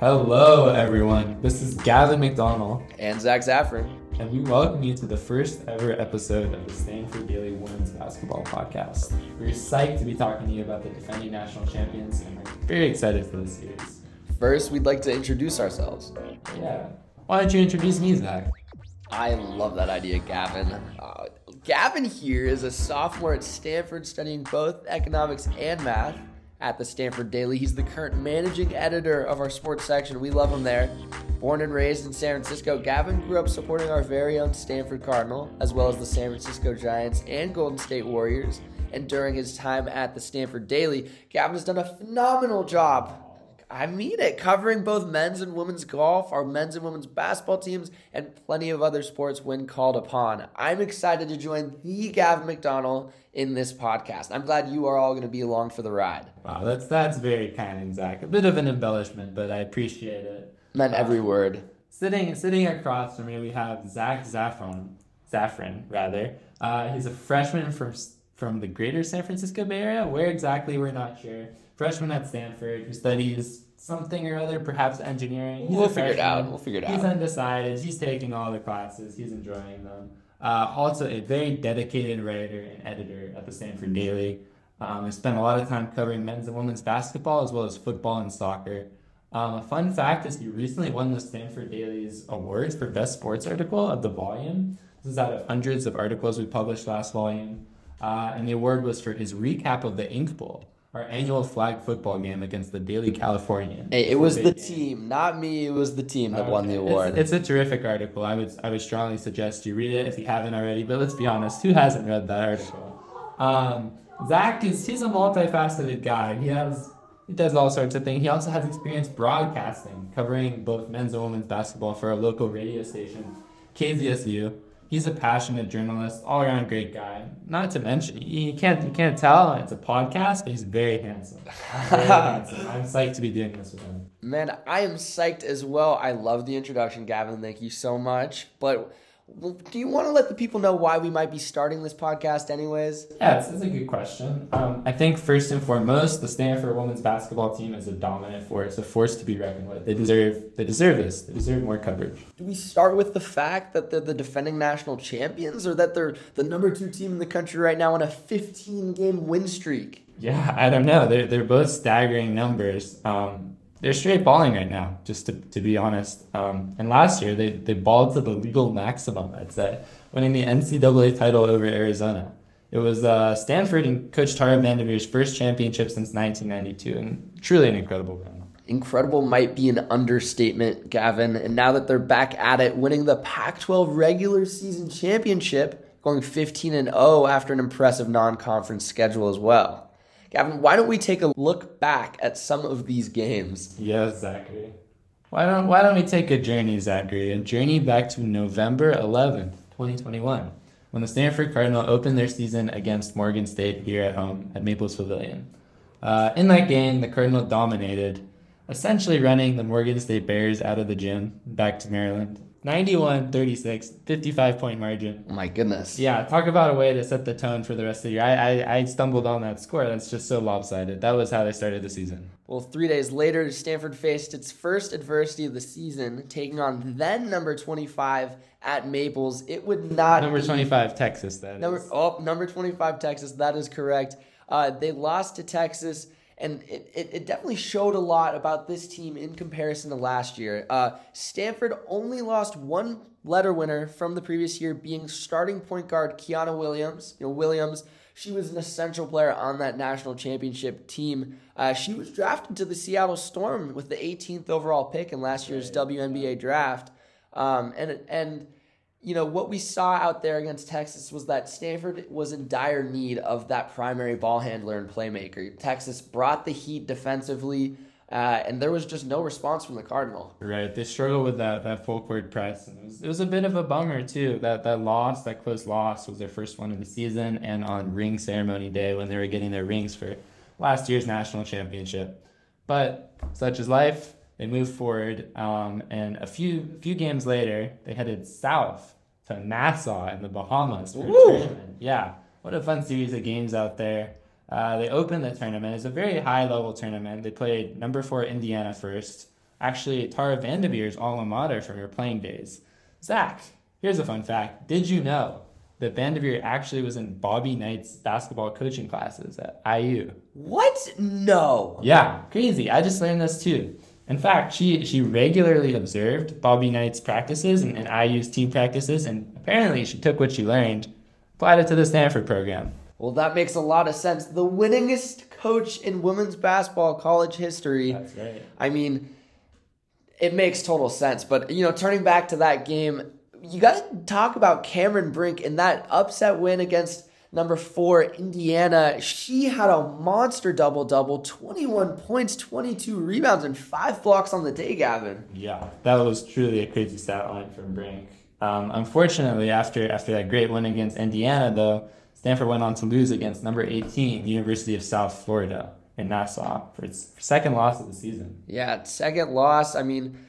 Hello, everyone. This is Gavin McDonell, And Zach Zafran. and we welcome you to the first ever episode of the Stanford Daily Women's Basketball Podcast. We're psyched to be talking to you about the defending national champions, and we're very excited for this series. First, we'd like to introduce ourselves. Yeah. Why don't you introduce me, Zach? I love that idea, Gavin. Uh, Gavin here is a sophomore at Stanford studying both economics and math at the Stanford Daily. He's the current managing editor of our sports section. We love him there. Born and raised in San Francisco, Gavin grew up supporting our very own Stanford Cardinal, as well as the San Francisco Giants and Golden State Warriors. And during his time at the Stanford Daily, Gavin has done a phenomenal job I mean it, covering both men's and women's golf, our men's and women's basketball teams, and plenty of other sports when called upon. I'm excited to join the Gavin McDonell in this podcast. I'm glad you are all going to be along for the ride. Wow, that's that's very kind, Zach. A bit of an embellishment, but I appreciate it. Meant every word. Sitting sitting across from me, we have Zach Zafran, Zafran rather. Uh, he's a freshman from from the Greater San Francisco Bay Area. Where exactly, we're not sure. Freshman at Stanford who studies something or other, perhaps engineering. He's We'll figure it out. We'll figure it out. He's undecided. He's taking all the classes. He's enjoying them. Uh, also, a very dedicated writer and editor at the Stanford Daily. Um, I spent a lot of time covering men's and women's basketball as well as football and soccer. Um, a fun fact is he recently won the Stanford Daily's awards for best sports article of the volume. This is out of hundreds of articles we published last volume. Uh, and the award was for his recap of the Ink Bowl, our annual flag football game against the Daily Californian. Hey, it was the game. team, not me. It was the team that won the award. It's, it's a terrific article. I would I would strongly suggest you read it if you haven't already. But let's be honest, who hasn't read that article? Um, Zach is he's a multifaceted guy. He has he does all sorts of things. He also has experience broadcasting, covering both men's and women's basketball for a local radio station, KZSU. He's a passionate journalist, all around great guy. Not to mention, you can't you can't tell it's a podcast, but he's very handsome. Very handsome. I'm psyched to be doing this with him. Man, I am psyched as well. I love the introduction, Gavin. Thank you so much. But do you want to let the people know why we might be starting this podcast, anyways? Yeah, it's, it's a good question. Um, I think first and foremost, the Stanford women's basketball team is a dominant force, a force to be reckoned with. They deserve they deserve this. They deserve more coverage. Do we start with the fact that they're the defending national champions or that they're the number two team in the country right now on a 15 game win streak? Yeah, I don't know. They're they're both staggering numbers. Um, they're straight balling right now, just to, to be honest. Um, and last year they, they balled to the legal maximum, I'd say, winning the NCAA title over Arizona. It was uh, Stanford and Coach Tara Vanderveer's first championship since 1992, and truly an incredible run. Incredible might be an understatement, Gavin. And now that they're back at it, winning the Pac 12 regular season championship, going 15 and 0 after an impressive non conference schedule as well. Gavin, why don't we take a look back at some of these games? Yes, Zachary. Why don't Why don't we take a journey, Zachary? A journey back to November 11th, 2021, when the Stanford Cardinal opened their season against Morgan State here at home at Maples Pavilion. Uh, in that game, the Cardinal dominated, essentially running the Morgan State Bears out of the gym back to Maryland. 91 36, 55 point margin. Oh my goodness. Yeah, talk about a way to set the tone for the rest of the year. I, I, I stumbled on that score. That's just so lopsided. That was how they started the season. Well, three days later, Stanford faced its first adversity of the season, taking on then number 25 at Maples. It would not Number be- 25, Texas, that Number is. oh, number 25 Texas. That is correct. Uh, they lost to Texas, and it, it, it definitely showed a lot about this team in comparison to last year. Uh, Stanford only lost one letter winner from the previous year, being starting point guard Kiana Williams. You know Williams. She was an essential player on that national championship team. Uh, she was drafted to the Seattle Storm with the 18th overall pick in last year's WNBA draft. Um, and and you know, what we saw out there against Texas was that Stanford was in dire need of that primary ball handler and playmaker. Texas brought the heat defensively, uh, and there was just no response from the Cardinal. Right, they struggled with that that full court press, it was, it was a bit of a bummer too. That that loss, that close loss, was their first one of the season, and on ring ceremony day when they were getting their rings for last year's national championship. But such is life. They moved forward, um, and a few few games later, they headed south to Nassau in the Bahamas for a tournament. Yeah, what a fun series of games out there. Uh, they opened the tournament. It's a very high level tournament. They played number four Indiana first, actually Tara Vanderveer's alma mater from her playing days. Zach, here's a fun fact. Did you know that Vanderveer actually was in Bobby Knight's basketball coaching classes at IU? What? No. Yeah, crazy. I just learned this too. In fact, she she regularly observed Bobby Knight's practices and, and IU's team practices, and apparently she took what she learned, applied it to the Stanford program. Well, that makes a lot of sense. The winningest coach in women's basketball college history. That's right. I mean, it makes total sense. But, you know, turning back to that game, you got to talk about Cameron Brink and that upset win against number four, Indiana. She had a monster double double 21 points, 22 rebounds, and five blocks on the day, Gavin. Yeah, that was truly a crazy stat line from Brink. Um, unfortunately, after after that great win against Indiana, though, Stanford went on to lose against number 18, University of South Florida in Nassau for its second loss of the season. Yeah, second loss. I mean,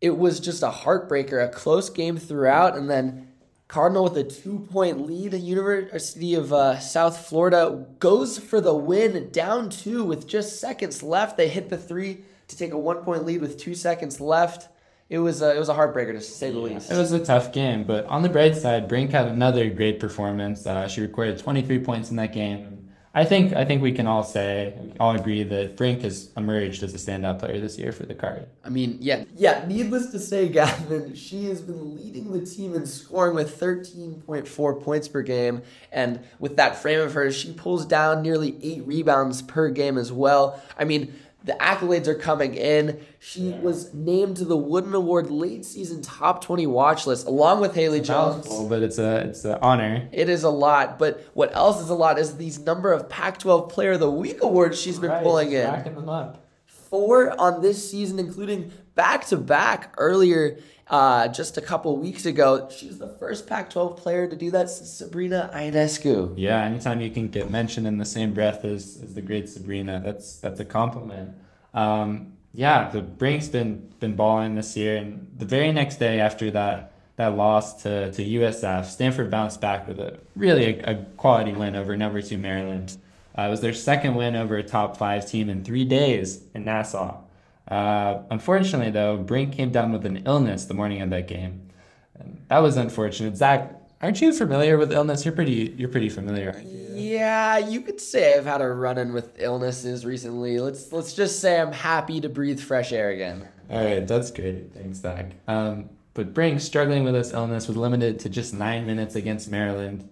it was just a heartbreaker, a close game throughout, and then Cardinal with a two-point lead. The University of uh, South Florida goes for the win, down two with just seconds left. They hit the three to take a one-point lead with two seconds left it was a, it was a heartbreaker to say the least. It was a tough game, but on the bright side, Brink had another great performance. Uh, she recorded 23 points in that game. I think I think we can all say, all agree that Brink has emerged as a standout player this year for the card. I mean, yeah, yeah. Needless to say, Gavin, she has been leading the team in scoring with 13.4 points per game, and with that frame of hers, she pulls down nearly eight rebounds per game as well. I mean the accolades are coming in. She yeah. was named to the Wooden Award late season top 20 watch list along with Haley Jones. But it's a it's an honor. It is a lot. But what else is a lot is these number of Pac-12 Player of the Week awards she's been right, pulling in. Racking them up. Four on this season, including back to back earlier uh, just a couple weeks ago. She's the first Pac 12 player to do that Sabrina Ionescu. Yeah, anytime you can get mentioned in the same breath as, as the great Sabrina, that's that's a compliment. Um, yeah, the Brink's been been balling this year, and the very next day after that that loss to, to USF, Stanford bounced back with a really a, a quality win over number two Maryland. Uh, it was their second win over a top five team in three days in Nassau. Uh, unfortunately, though, Brink came down with an illness the morning of that game. And that was unfortunate. Zach, aren't you familiar with illness? You're pretty you're pretty familiar, you? Yeah, you could say I've had a run-in with illnesses recently. Let's let's just say I'm happy to breathe fresh air again. All right, that's great. Thanks, Zach. Um, but Brink, struggling with this illness, was limited to just nine minutes against Maryland.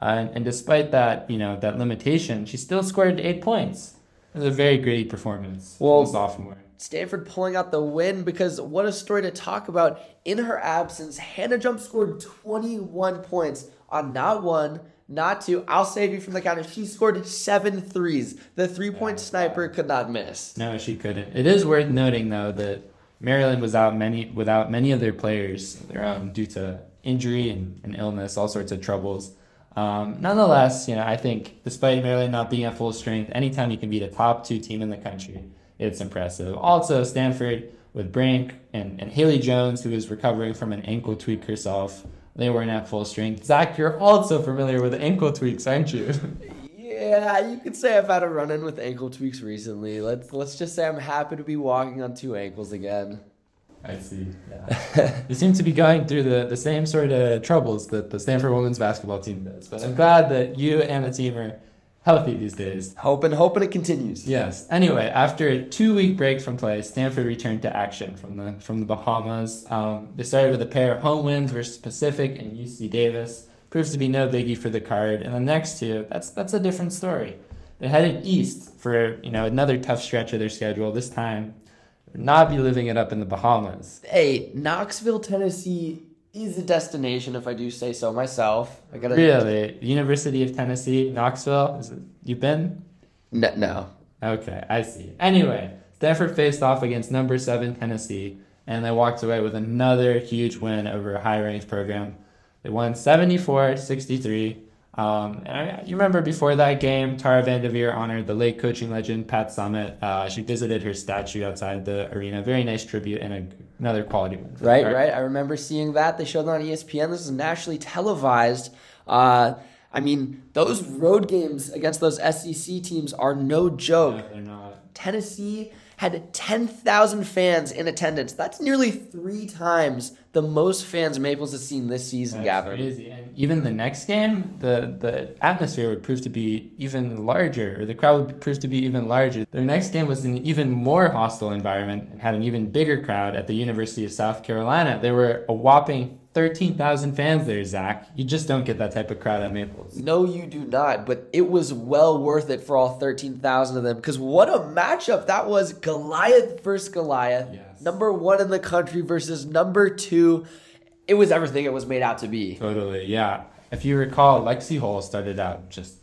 Uh, and despite that, you know, that limitation, she still scored eight points. It was a very great performance. Well, sophomore. Stanford pulling out the win because what a story to talk about. In her absence, Hannah Jump scored 21 points on not one, not two. I'll save you from the counter. She scored seven threes. The three point yeah, sniper could not miss. No, she couldn't. It is worth noting though that Maryland was out many without many of their players um, due to injury and, and illness, all sorts of troubles. Um, nonetheless, you know, I think despite Maryland not being at full strength, anytime you can beat a top two team in the country, it's impressive. Also, Stanford with Brink and, and Haley Jones, who is recovering from an ankle tweak herself. They weren't at full strength. Zach, you're also familiar with ankle tweaks, aren't you? yeah, you could say I've had a run in with ankle tweaks recently. Let's let's just say I'm happy to be walking on two ankles again. I see. Yeah. you seem to be going through the, the same sort of troubles that the Stanford women's basketball team does. But I'm glad that you and the team are healthy these days. Hoping, hoping it continues. Yes. Anyway, after a two-week break from play, Stanford returned to action from the from the Bahamas. Um, they started with a pair of home wins versus Pacific and UC Davis. Proves to be no biggie for the card. And the next two, that's that's a different story. They headed east for you know another tough stretch of their schedule. This time, not be living it up in the Bahamas. Hey, Knoxville, Tennessee is a destination, if I do say so myself. I gotta really University of Tennessee, Knoxville. Is it, you been? No, no. Okay, I see. Anyway, Stanford faced off against number seven Tennessee, and they walked away with another huge win over a high-ranked program. They won 74-63. Um, I, you remember before that game, Tara Vanderveer honored the late coaching legend Pat Summitt. Uh, she visited her statue outside the arena. Very nice tribute and a, another quality win. Right, right. I remember seeing that. They showed it on ESPN. This is nationally televised. Uh, I mean, those road games against those SEC teams are no joke. they're not. Tennessee had 10,000 fans in attendance. That's nearly three times the most fans Maples has seen this season, That's Gavin. crazy. And even the next game, the, the atmosphere would prove to be even larger, or the crowd would prove to be even larger. Their next game was an even more hostile environment and had an even bigger crowd at the University of South Carolina. There were a whopping 13,000 fans there, Zach. You just don't get that type of crowd at Maples. No, you do not, but it was well worth it for all 13,000 of them because what a matchup that was Goliath versus Goliath. Yes. Number one in the country versus number two. It was everything it was made out to be. Totally, yeah. If you recall, Lexie Hull started out just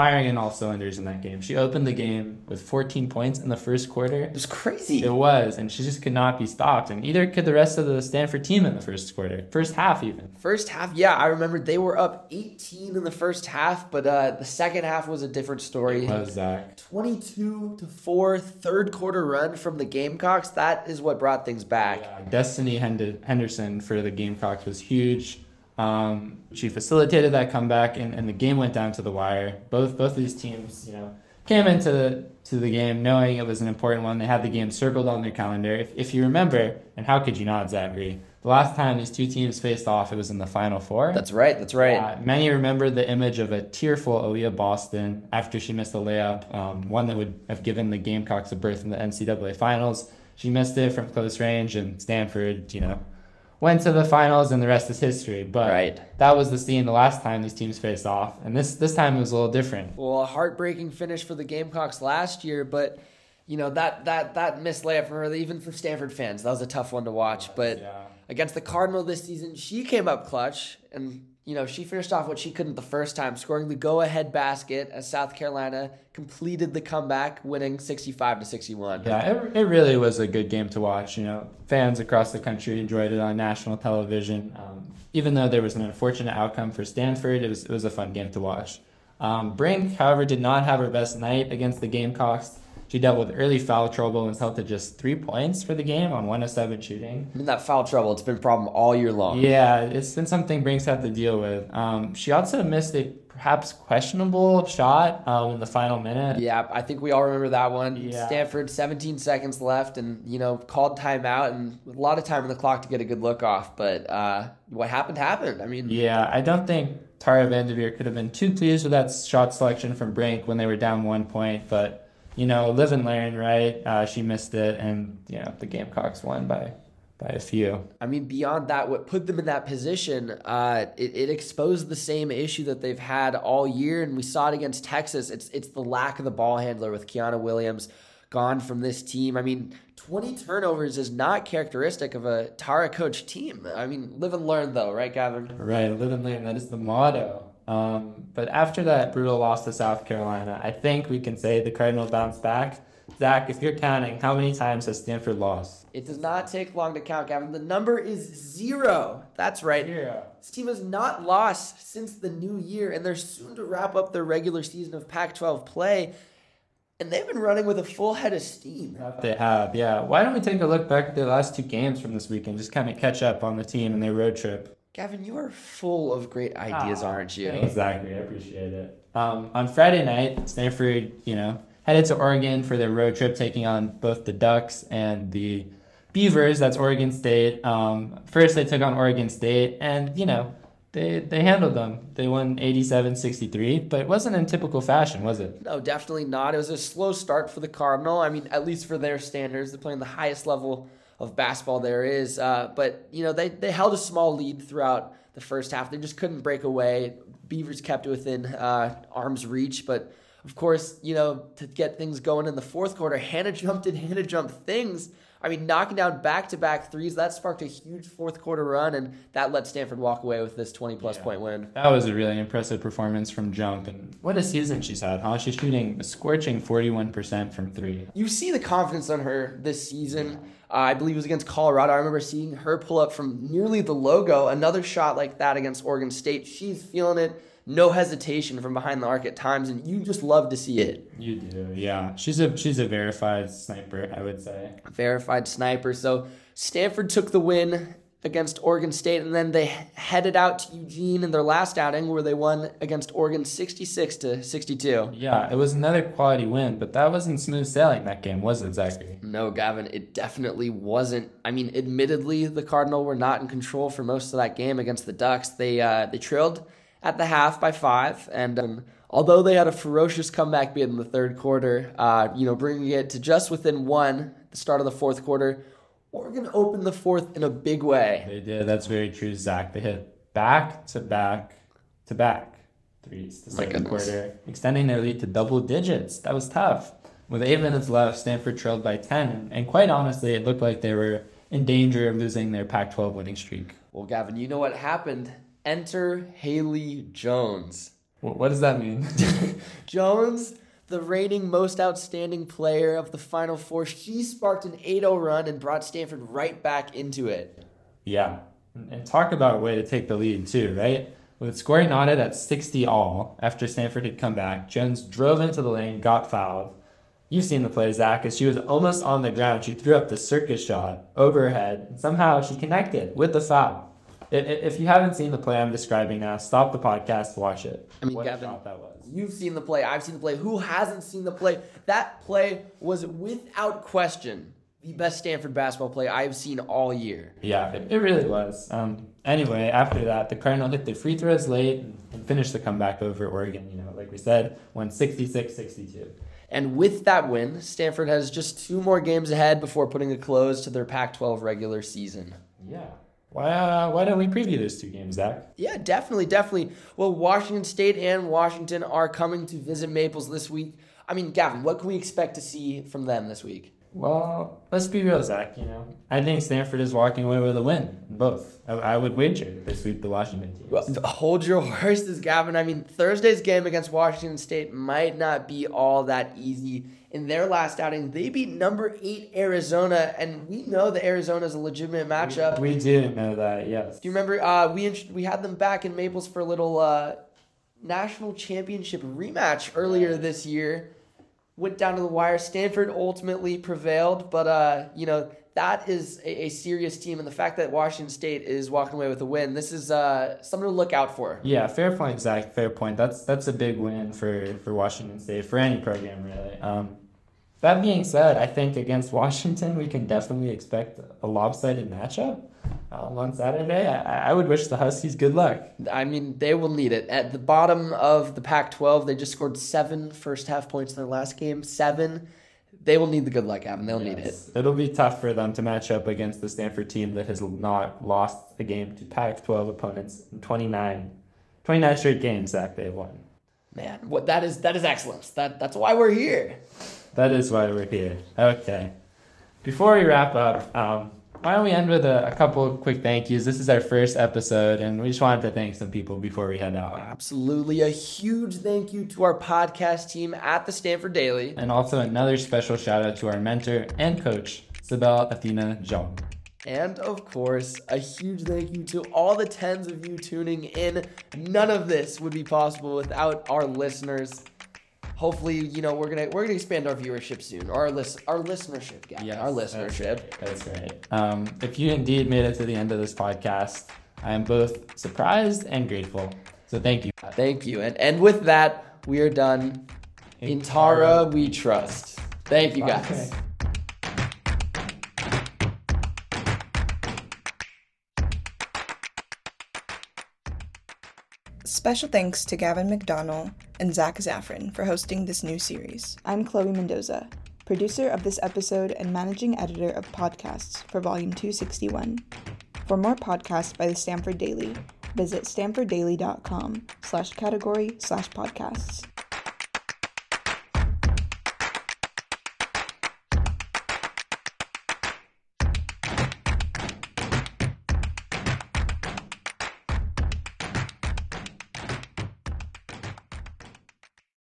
firing in all cylinders in that game. She opened the game with 14 points in the first quarter. It was crazy. It was, and she just could not be stopped. And either could the rest of the Stanford team in the first quarter, first half even. First half, yeah, I remember they were up 18 in the first half, but uh, the second half was a different story. Was Zach? 22 to 4 third quarter run from the Gamecocks. That is what brought things back. Yeah, Destiny Henderson for the Gamecocks was huge. Um, she facilitated that comeback, and, and the game went down to the wire. Both both these teams, you know, came into the to the game knowing it was an important one. They had the game circled on their calendar. If, if you remember, and how could you not, Zachary? The last time these two teams faced off, it was in the Final Four. That's right, that's right. Uh, many remember the image of a tearful Aaliyah Boston after she missed a layup, um, one that would have given the Gamecocks a berth in the NCAA finals. She missed it from close range, and Stanford, you know, went to the finals, and the rest is history. But Right. that was the scene the last time these teams faced off, and this this time it was a little different. Well, a heartbreaking finish for the Gamecocks last year, but you know that that that missed layup for her, even for Stanford fans, that was a tough one to watch. But Yeah. against the Cardinal this season, she came up clutch, and you know she finished off what she couldn't the first time, scoring the go-ahead basket as South Carolina completed the comeback, winning sixty-five to sixty-one. Yeah, it, it really was a good game to watch. You know, fans across the country enjoyed it on national television. Um, even though there was an unfortunate outcome for Stanford, it was it was a fun game to watch. Um, Brink, however, did not have her best night against the Gamecocks. She dealt with early foul trouble and was held to just three points for the game on one of seven shooting. In that foul trouble, it's been a problem all year long. Yeah, it's been something Brink's had to deal with. Um, she also missed a perhaps questionable shot um, in the final minute. Yeah, I think we all remember that one. Yeah. Stanford, 17 seconds left, and you know called timeout, and a lot of time on the clock to get a good look off. But uh, what happened happened. I mean, Yeah, I don't think Tara Vanderveer could have been too pleased with that shot selection from Brink when they were down one point, but you know, live and learn, right? Uh, she missed it, and you know, the Gamecocks won by by a few. I mean, beyond that, what put them in that position, uh, it, it exposed the same issue that they've had all year, and we saw it against Texas. It's it's the lack of the ball handler with Kiana Williams gone from this team. I mean, 20 turnovers is not characteristic of a Tara coach team. I mean, live and learn though, right, Gavin? Right, live and learn. That is the motto. Um, but after that brutal loss to South Carolina, I think we can say the Cardinals bounced back. Zach, if you're counting, how many times has Stanford lost? It does not take long to count, Gavin. The number is zero. That's right. Zero. This team has not lost since the new year, and they're soon to wrap up their regular season of Pac 12 play. And they've been running with a full head of steam. They have, yeah. Why don't we take a look back at the last two games from this weekend, just kind of catch up on the team and their road trip? Gavin, you are full of great ideas, Ah, aren't you? Exactly, I appreciate it. Um, on Friday night, Stanford, you know, headed to Oregon for their road trip, taking on both the Ducks and the Beavers. That's Oregon State. Um, first, they took on Oregon State, and you know, they they handled them. They won 87-63, but it wasn't in typical fashion, was it? No, definitely not. It was a slow start for the Cardinal. I mean, at least for their standards, they're playing the highest level of basketball there is. Uh, but you know, they they held a small lead throughout the first half. They just couldn't break away. Beavers kept it within uh, arm's reach, but of course, you know, to get things going in the fourth quarter, Hannah jumped and Hannah jumped things. I mean, knocking down back to back threes, that sparked a huge fourth quarter run, and that let Stanford walk away with this 20 plus Yeah. point win. That was a really impressive performance from Jump, and what a season she's had, huh? She's shooting a scorching 41% from three. You see the confidence on her this season. Uh, I believe it was against Colorado. I remember seeing her pull up from nearly the logo. Another shot like that against Oregon State. She's feeling it. No hesitation from behind the arc at times, and you just love to see it. You do, yeah. She's a she's a verified sniper, I would say. Verified sniper. So Stanford took the win against Oregon State, and then they headed out to Eugene in their last outing where they won against Oregon 66 to 62. Yeah, it was another quality win, but that wasn't smooth sailing that game, was it, Zachary? No, Gavin, it definitely wasn't. I mean, admittedly, the Cardinal were not in control for most of that game against the Ducks. They uh, they trailed at the half by five, and um, although they had a ferocious comeback bid in the third quarter, uh, you know, bringing it to just within one at the start of the fourth quarter, Oregon opened the fourth in a big way. They did. That's very true, Zach. They hit back to back to back threes the quarter, extending their lead to double digits. That was tough. With eight minutes left, Stanford trailed by 10, and quite honestly, it looked like they were in danger of losing their Pac 12 winning streak. Well, Gavin, you know what happened? Enter Haley Jones. What does that mean? Jones the reigning most outstanding player of the Final Four. She sparked an 8 0 run and brought Stanford right back into it. Yeah. And talk about a way to take the lead, too, right? With scoring on it at 60 all after Stanford had come back, Jones drove into the lane, got fouled. You've seen the play, Zach, as she was almost on the ground. She threw up the circus shot over her head, and somehow she connected with the foul. If you haven't seen the play I'm describing now, stop the podcast, watch it. I mean, what Gavin, that was. You've seen the play. I've seen the play. Who hasn't seen the play? That play was without question the best Stanford basketball play I've seen all year. Yeah, it, it really was. Um, anyway, after that, the Cardinal hit the free throws late and, and finished the comeback over Oregon. You know, like we said, won 66 62. And with that win, Stanford has just two more games ahead before putting a close to their Pac 12 regular season. Yeah. Why, uh, why don't we preview those two games, Zach? Yeah, definitely, definitely. Well, Washington State and Washington are coming to visit Maples this week. I mean, Gavin, what can we expect to see from them this week? Well, let's be real, Zach. You know, I think Stanford is walking away with a win. Both. I, I would wager they sweep the Washington team. Well, hold your horses, Gavin. I mean, Thursday's game against Washington State might not be all that easy. In their last outing, they beat number eight Arizona, and we know that Arizona is a legitimate matchup. We, we do know that, yes. Do you remember? Uh, we we had them back in Maples for a little uh, national championship rematch earlier this year went down to the wire. Stanford ultimately prevailed, but uh, you know that is a, a, serious team, and the fact that Washington State is walking away with a win, this is uh, something to look out for. Yeah, fair point, Zach. Fair point. That's that's a big win for for Washington State for any program really. Um, that being said, I think against Washington we can definitely expect a lopsided matchup um, on Saturday. I, I would wish the Huskies good luck. I mean, they will need it. At the bottom of the Pac 12, they just scored seven first half points in their last game. Seven. They will need the good luck, Evan. They'll yes. need it. It'll be tough for them to match up against the Stanford team that has not lost a game to Pac 12 opponents in 29, 29 straight games that they've won. Man, what that is that is excellence. That that's why we're here. That is why we're here. Okay. Before we wrap up, um, why don't we end with a, a couple quick thank yous? This is our first episode, and we just wanted to thank some people before we head out. Absolutely. A huge thank you to our podcast team at the Stanford Daily. And also another special shout out to our mentor and coach, Sibel Athena Jong. And of course, a huge thank you to all the tens of you tuning in. None of this would be possible without our listeners hopefully, you know, we're gonna we're gonna expand our viewership soon, or our list our listenership, yeah, yes, our listenership. That's right. That's right. Um, if you indeed made it to the end of this podcast, I am both surprised and grateful. So thank you. Thank you. And and with that, we are done. In Tara, we trust. Thank you guys. Okay. Special thanks to Gavin McDonell and Zach Zafran for hosting this new series. I'm Chloe Mendoza, producer of this episode and managing editor of podcasts for Volume 261. For more podcasts by the Stanford Daily, visit stanforddaily.com slash category slash podcasts.